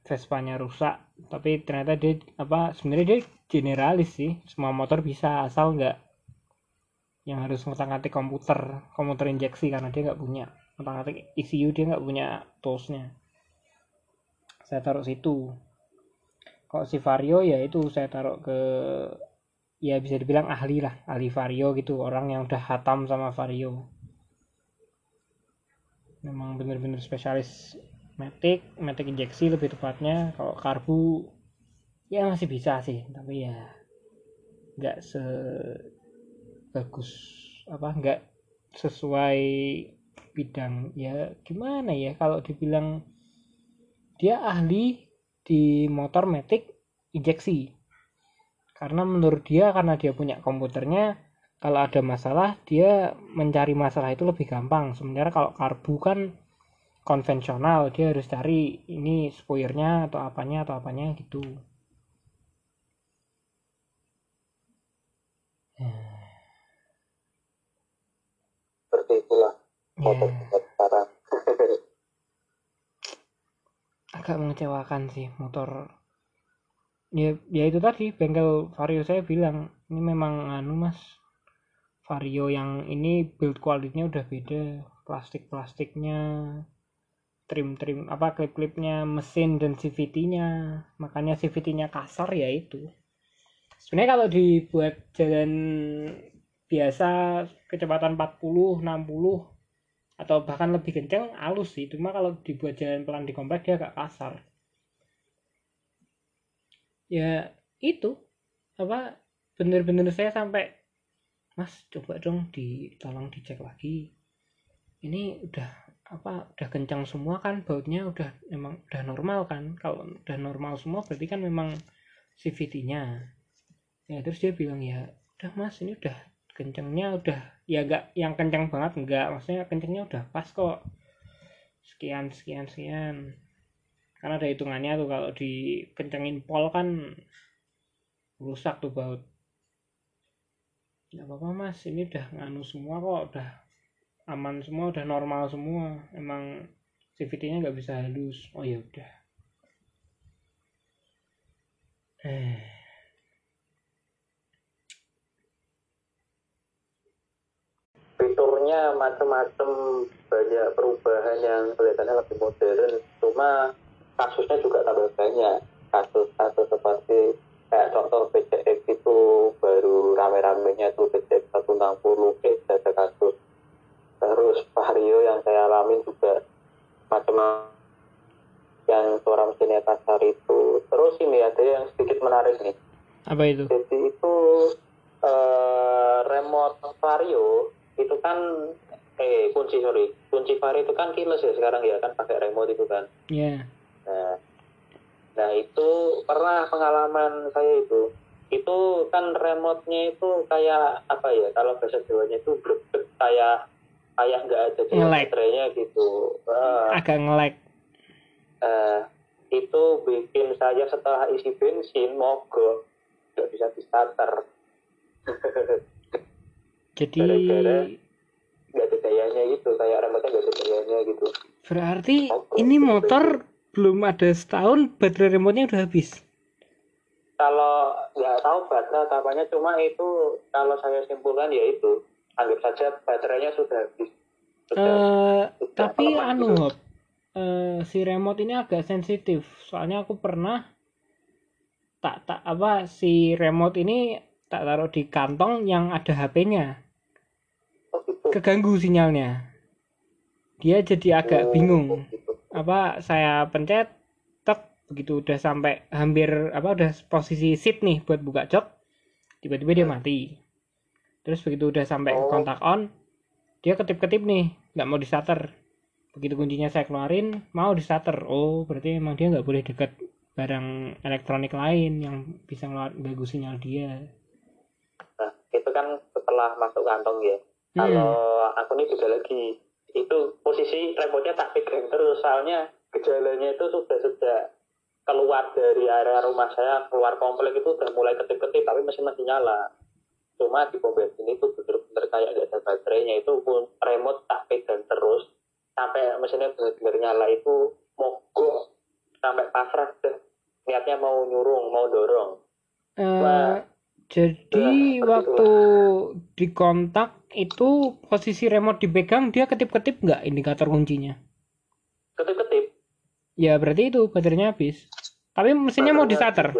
Vespanya rusak tapi ternyata dia apa sebenarnya dia generalis sih. Semua motor bisa asal nggak yang harus ngotak-ngatik komputer komputer injeksi karena dia nggak punya ngotak-ngatik ECU dia nggak punya toolsnya. Saya taruh situ kalau si Vario ya itu saya taruh ke ya bisa dibilang ahli lah ahli Vario gitu orang yang udah hatam sama Vario. Memang bener-bener spesialis matic matic injeksi lebih tepatnya. Kalau karbu ya masih bisa sih tapi ya nggak se bagus apa nggak sesuai bidang. Ya gimana ya kalau dibilang dia ahli di motor matic injeksi. Karena menurut dia karena dia punya komputernya kalau ada masalah dia mencari masalah itu lebih gampang. Sementara kalau karbu kan konvensional dia harus cari ini spoilernya atau apanya atau apanya gitu. Seperti itulah. Motor ya, sekarang agak mengecewakan sih motor. Ya ya itu tadi bengkel vario. Saya bilang ini memang anu mas vario yang ini build quality-nya udah beda plastik-plastiknya trim-trim apa klip-klipnya mesin dan CVT-nya makanya CVT-nya kasar ya itu. Sebenarnya kalau dibuat jalan biasa kecepatan 40 60 atau bahkan lebih kenceng halus sih. Cuma kalau dibuat jalan pelan di komplek dia agak kasar. Ya itu. Apa bener-bener saya sampai mas coba dong di tolong dicek lagi. Ini udah apa udah kencang semua kan bautnya udah emang udah normal kan? Kalau udah normal semua berarti kan memang CVT-nya ya terus dia bilang ya udah mas ini udah kencangnya udah ya gak yang kencang banget enggak maksudnya kencangnya udah pas kok. Sekian sekian sekian. Karena ada hitungannya tuh kalau dikencengin pol kan rusak tuh baut. Nggak apa-apa mas. Ini udah nganu semua kok udah aman semua udah normal semua. Emang CVT-nya nggak bisa halus. Oh ya udah. Eh fiturnya macam-macam banyak perubahan yang kelihatannya lebih modern. Cuma kasusnya juga tambah banyak. Kasus-kasus seperti kayak contoh PCX itu baru rame-ramenya tuh PCX 160 eh ada kasus. Terus vario yang saya alami juga macam yang suara mesinnya kasar itu. Terus ini ada yang sedikit menarik nih. Apa itu? Jadi itu eh, remote vario itu kan eh kunci sorry kunci vario itu kan keyless ya sekarang ya kan pakai remote itu kan ya Nah, nah itu pernah pengalaman saya itu. Itu kan remote-nya itu kayak apa ya? Kalau bahasa Jawanya itu grebek kayak kayak nggak ada baterainya gitu. Ah, agak nge-lag eh, itu bikin saya setelah isi bensin mogok nggak bisa di starter. [LAUGHS] jadi Gara-gara- ada dayanya gitu kayak remote-nya nggak ada dayanya gitu. berarti ini motor belum ada setahun baterai remote-nya udah habis kalau nggak tahu baterai kapannya cuma itu kalau saya simpulkan ya itu anggap saja baterainya sudah habis sudah, eh sudah tapi anu gitu. Eh, si remote ini agak sensitif soalnya aku pernah tak tak apa si remote ini tak taruh di kantong yang ada HP-nya oh. Keganggu sinyalnya. Dia jadi agak Oh, bingung. Apa saya pencet tek begitu udah sampai hampir apa udah posisi sit nih buat buka jok tiba-tiba dia mati. Terus begitu udah sampai Oh. kontak on dia ketip-ketip nih nggak mau di starter begitu kuncinya saya keluarin mau di starter oh berarti emang dia nggak boleh deket barang elektronik lain yang bisa ngeluar ganggu sinyal dia. Nah, itu kan setelah masuk kantong ya. Hmm. Kalau aku nih beda lagi. Itu posisi remote-nya tak pegang terus. Soalnya gejalanya itu sudah sejak keluar dari area rumah saya, keluar komplek itu udah mulai ketip-ketip, tapi mesin masih nyala. Cuma di pom bensin itu bener-bener kayak gak ada baterainya. Itu pun remote tak pegang terus. Sampai mesinnya bener-bener nyala itu mogok. Sampai pasrah deh. Niatnya mau nyurung, mau dorong. Wah. Jadi Wah, waktu dikontak itu posisi remote dipegang dia ketip-ketip nggak indikator kuncinya? Ketip-ketip. ya berarti itu baterainya habis. Tapi mesinnya mau di starter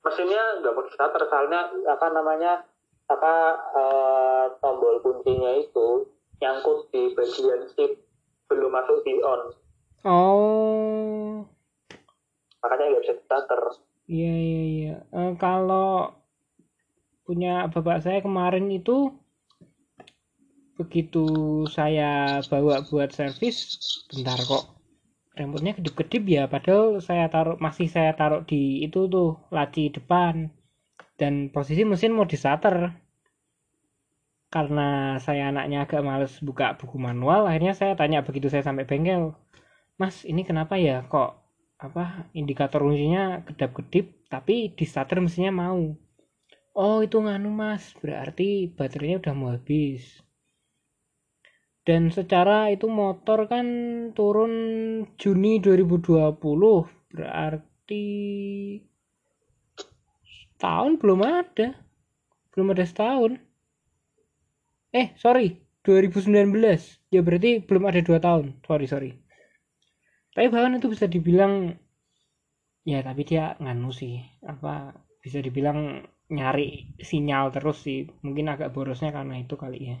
mesinnya nggak mau di starter soalnya apa namanya apa eh, tombol kuncinya itu nyangkut di bagian shift belum masuk di on. Oh. Makanya nggak bisa starter iya iya iya. Eh, kalau punya bapak saya kemarin itu begitu saya bawa buat servis bentar kok remote-nya kedip-kedip ya padahal saya taruh masih saya taruh di itu tuh laci depan. Dan posisi mesin mau di karena saya anaknya agak males buka buku manual akhirnya saya tanya begitu saya sampai bengkel mas ini kenapa ya? Kok apa indikator kuncinya kedap-kedip tapi di starter mesinnya mau. Oh itu nganu mas. Berarti baterainya udah mau habis. Dan secara itu motor kan turun Juni 2020 berarti setahun belum ada. Belum ada setahun. Eh sorry 2019 ya berarti belum ada dua tahun. Sorry sorry tapi bahkan itu bisa dibilang ya tapi dia nganu sih apa bisa dibilang nyari sinyal terus sih. Mungkin agak borosnya karena itu kali ya.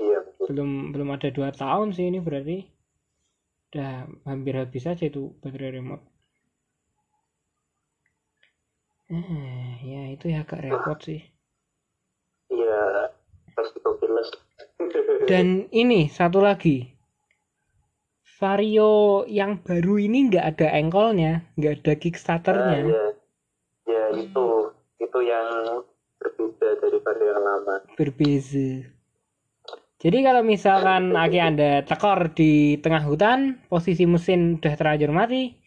Iya betul. belum belum ada dua tahun sih ini berarti. Udah hampir habis aja itu baterai remote. Eh ya itu ya agak repot sih. Iya keyless dan ini satu lagi Vario yang baru ini nggak ada engkolnya, nggak ada Nah, Kickstarternya. ya, ya itu itu yang berbeda dari vario yang lama. berbeza. Jadi kalau misalkan aki anda tekor di tengah hutan, posisi mesin udah terlanjur mati,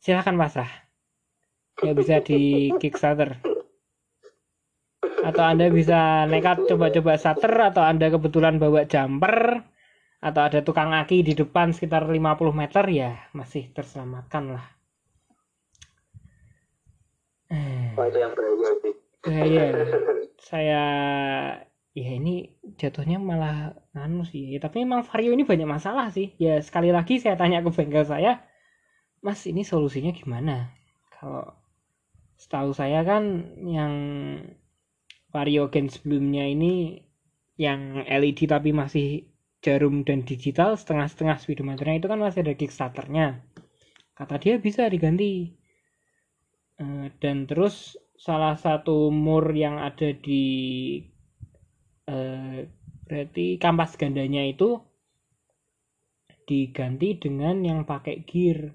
silahkan pasrah. Ya bisa di Kickstarter. Atau anda bisa nekat coba-coba starter, atau anda kebetulan bawa jumper, atau ada tukang aki di depan sekitar 50 meter, ya masih terselamatkan lah. Wah itu yang bahaya sih. Bahaya. saya ya ini jatuhnya malah anu sih. Ya, tapi memang Vario ini banyak masalah sih. Ya sekali lagi saya tanya ke bengkel saya, Mas ini solusinya gimana? Kalau setahu saya kan yang Vario Gen sebelumnya ini yang LED tapi masih jarum dan digital setengah-setengah speedometernya itu kan masih ada Kickstarternya. Kata dia bisa diganti. Eh, dan terus salah satu mur yang ada di eh, berarti kampas gandanya itu diganti dengan yang pakai gear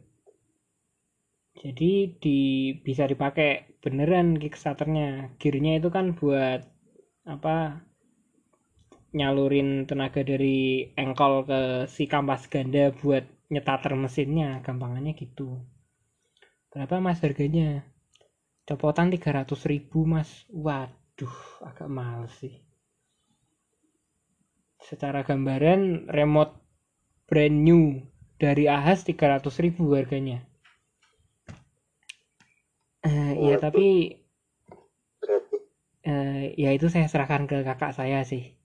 jadi di bisa dipakai beneran Kickstarternya gearnya itu kan buat apa nyalurin tenaga dari engkol ke si kampas ganda buat nyetater mesinnya. Gampangannya gitu. Berapa mas harganya? Copotan 300 ribu mas. Waduh agak mahal sih. Secara gambaran remote brand new dari Ahas 300 ribu harganya. Eh, iya tapi eh, ya itu saya serahkan ke kakak saya sih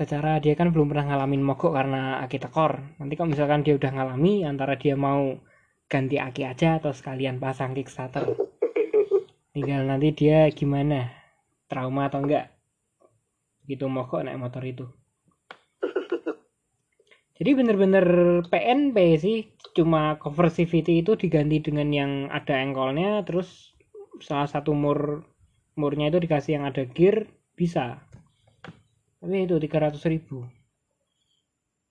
secara dia kan belum pernah ngalamin mogok karena aki tekor. Nanti kalau misalkan dia udah ngalami antara dia mau ganti aki aja atau sekalian pasang Kickstarter. Tinggal nanti dia gimana? Trauma atau enggak? Gitu mogok naik motor itu. Jadi bener-bener PNP sih cuma cover CVT itu diganti dengan yang ada engkolnya terus salah satu mur murnya itu dikasih yang ada gear bisa tapi itu 300 ribu.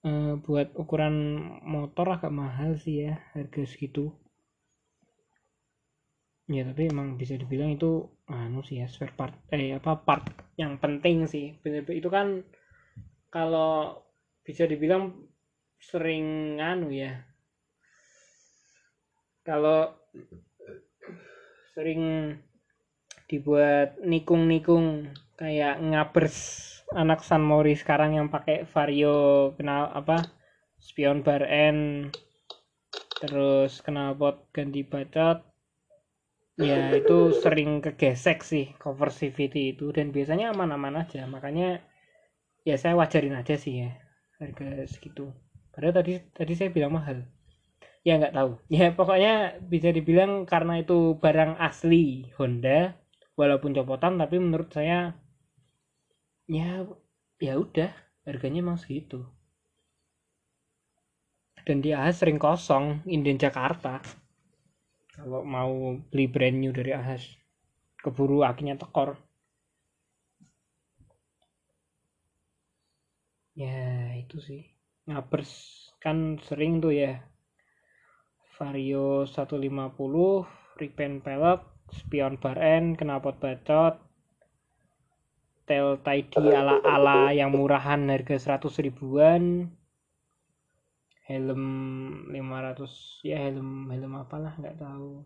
Eh, buat ukuran motor agak mahal sih ya harga segitu. Ya tapi emang bisa dibilang itu anu sih ya spare part. Eh apa part yang penting sih. Bener itu kan kalau bisa dibilang sering anu ya. Kalau sering dibuat nikung-nikung kayak ngabers anak San Mori sekarang yang pakai vario kenal apa spion bar N terus knalpot ganti bacot ya itu sering kegesek sih cover CVT itu dan biasanya aman-aman aja makanya ya saya wajarin aja sih ya harga segitu. Padahal tadi tadi saya bilang mahal. Ya nggak tahu. [LAUGHS] Ya pokoknya bisa dibilang karena itu barang asli Honda walaupun copotan tapi menurut saya ya ya udah harganya emang segitu. Dan dia sering kosong inden Jakarta. Kalau mau beli brand new dari Ahas keburu akinya tekor. Ya itu sih. Ngapers kan sering tuh ya. Vario 150 repaint pelek spion bar N knalpot bacot tail tidy ala-ala yang murahan harga 100 ribuan. Helm 500 ya helm helm apalah nggak tahu.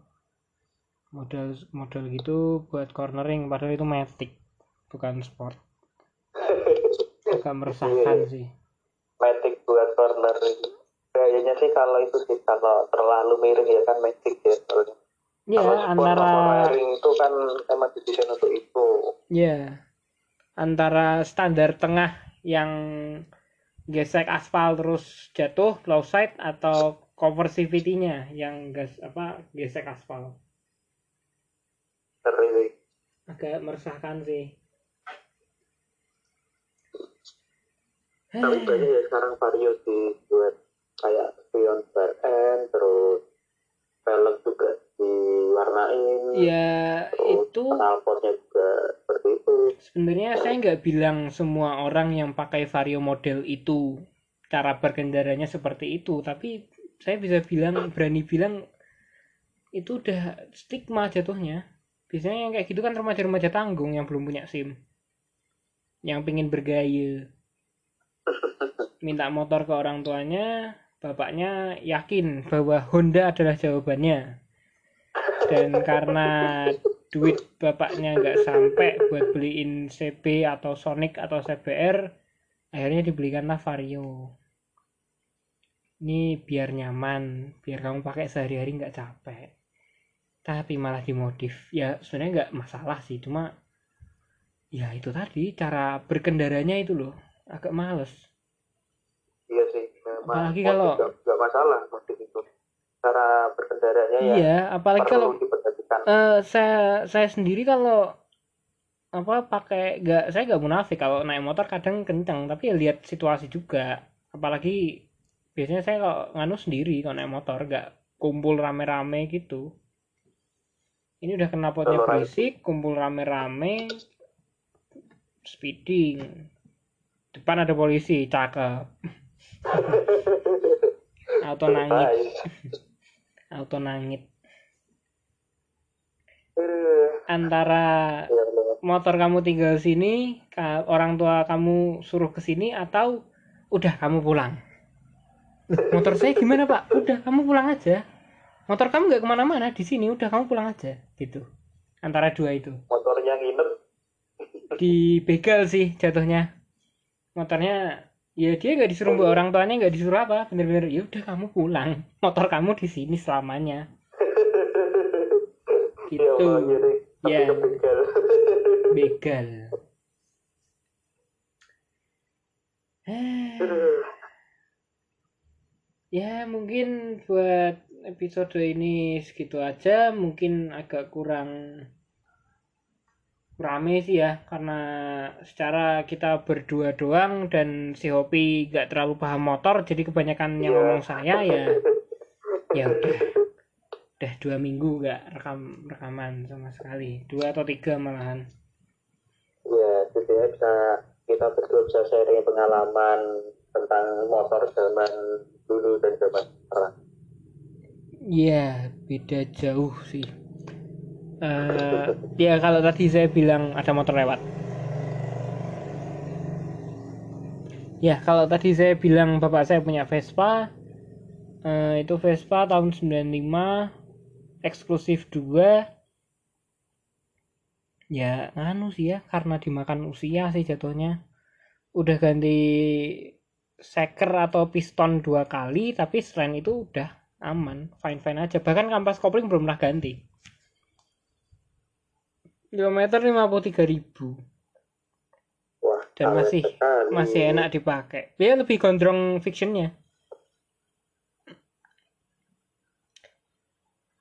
Model model gitu buat cornering padahal itu matic bukan sport. Agak meresahkan sih. Matic buat corner kayaknya sih kalau itu sih kalau terlalu miring ya kan Matic ya soalnya. Ya kalau antara cornering itu kan emang didesain untuk itu. Ya antara standar tengah yang gesek aspal terus jatuh low side atau cover CVT-nya yang gas apa gesek aspal? Agak meresahkan sih. Tapi banyak ya sekarang vario sih buat kayak spion bar N terus pelek juga diwarnain. Ya terus itu knalpotnya juga seperti itu. Sebenarnya saya nggak bilang semua orang yang pakai vario model itu cara berkendaranya seperti itu tapi saya bisa bilang berani bilang itu udah stigma jatuhnya. Biasanya yang kayak gitu kan remaja-remaja tanggung yang belum punya SIM. Yang pengen bergaya. [LAUGHS] Minta motor ke orang tuanya bapaknya yakin bahwa Honda adalah jawabannya dan karena duit bapaknya nggak sampai buat beliin CB atau Sonic atau CBR akhirnya dibelikanlah Vario ini biar nyaman biar kamu pakai sehari-hari nggak capek. Tapi malah dimodif. Ya sebenarnya nggak masalah sih cuma ya itu tadi cara berkendaranya itu loh agak males. Iya sih memang Apalagi kalau- nggak nggak masalah motif itu. Cara berkendaranya ya. Iya apalagi kalau eh saya saya sendiri kalau apa pakai nggak saya nggak munafik. Kalau naik motor kadang kencang tapi ya lihat situasi juga. Apalagi biasanya saya kalau nganu sendiri kalau naik motor nggak kumpul rame-rame gitu. Ini udah kena potnya berisik kumpul rame-rame speeding. Depan ada polisi cakep. [LAUGHS] Nangit Baik. Auto nangit Eh, antara motor kamu tinggal sini, orang tua kamu suruh ke sini atau udah kamu pulang. Loh, motor saya gimana pak? Udah kamu pulang aja. Motor kamu nggak ke mana-mana di sini, udah kamu pulang aja, gitu. Antara dua itu. motornya nginep Dibegal sih jatuhnya. Motornya ya dia nggak disuruh bawa orang tuanya nggak disuruh apa. Bener-bener ya udah kamu pulang. Motor kamu di sini selamanya. [LAUGHS] Iya, gitu tapi Ya. kebegal. begal. [SIGHS] Ya mungkin buat episode ini segitu aja. Mungkin agak kurang rame sih ya karena secara kita berdua doang dan si Hopi gak terlalu paham motor jadi kebanyakan yang Iya. ngomong saya ya ya udah udah dua minggu gak rekam rekaman sama sekali dua atau tiga malahan ya setidaknya bisa kita berdua bisa sharing pengalaman tentang motor zaman dulu dan zaman sekarang Iya, beda jauh sih. Eh, ya kalau tadi saya bilang ada motor lewat. Ya, kalau tadi saya bilang bapak saya punya Vespa, eh, itu Vespa tahun 95, eksklusif 2. Ya, nganu sih ya, karena dimakan usia sih jatuhnya. Udah ganti seker atau piston dua kali, tapi selain itu udah aman, fine-fine aja. Bahkan kampas kopling belum pernah ganti. Kilometer 53.000 ribu wah dan masih sekali. masih enak dipakai. Dia lebih gondrong fictionnya.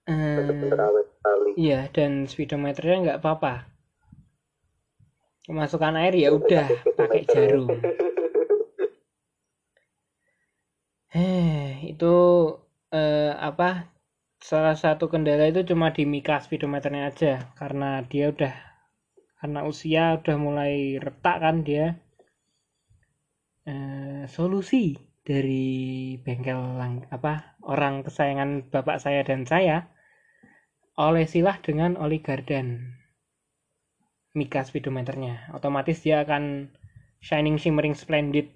Sekali iya dan speedometernya nggak apa-apa. Kemasukan air ya udah pakai jarum. [LAUGHS] Eh, itu eh, apa? Salah satu kendala itu cuma di mika speedometernya aja karena dia udah karena usia udah mulai retak kan dia. Eh, solusi dari bengkel lang- apa orang kesayangan bapak saya dan saya olesilah dengan oli gardan mika speedometernya otomatis dia akan shining shimmering splendid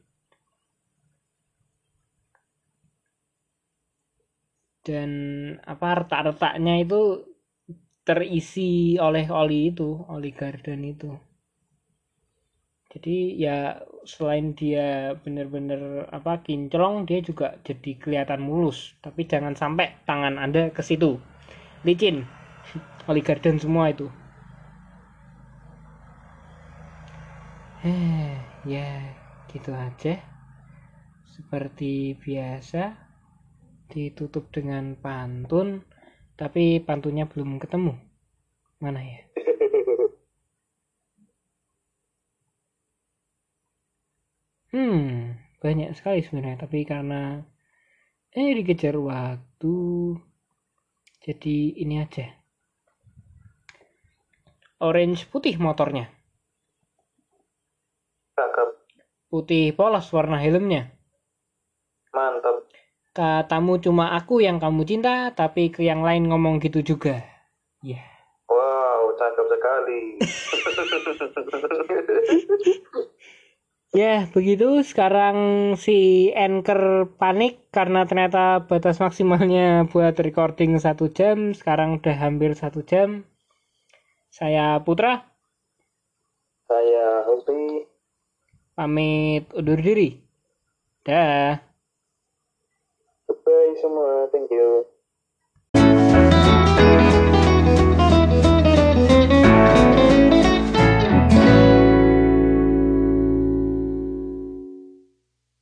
dan apa retak-retaknya itu terisi oleh oli itu oli gardan itu. Jadi ya selain dia bener-bener apa kinclong dia juga jadi kelihatan mulus. Tapi jangan sampai tangan anda ke situ. Licin. [LAUGHS] Oli garden semua itu. Eh ya gitu aja. Seperti biasa ditutup dengan pantun tapi pantunnya belum ketemu mana ya Hmm, banyak sekali sebenarnya, tapi karena eh dikejar waktu, jadi ini aja. Orange putih motornya, putih polos warna helmnya. Katamu cuma aku yang kamu cinta, tapi ke yang lain ngomong gitu juga. Ya. Wow, cakep sekali. [LAUGHS] Ya, begitu. Sekarang si Anchor panik karena ternyata batas maksimalnya buat recording satu jam. Sekarang udah hampir satu jam. Saya Putra, Saya Hopi. pamit undur diri. Dah. Semua. Thank you.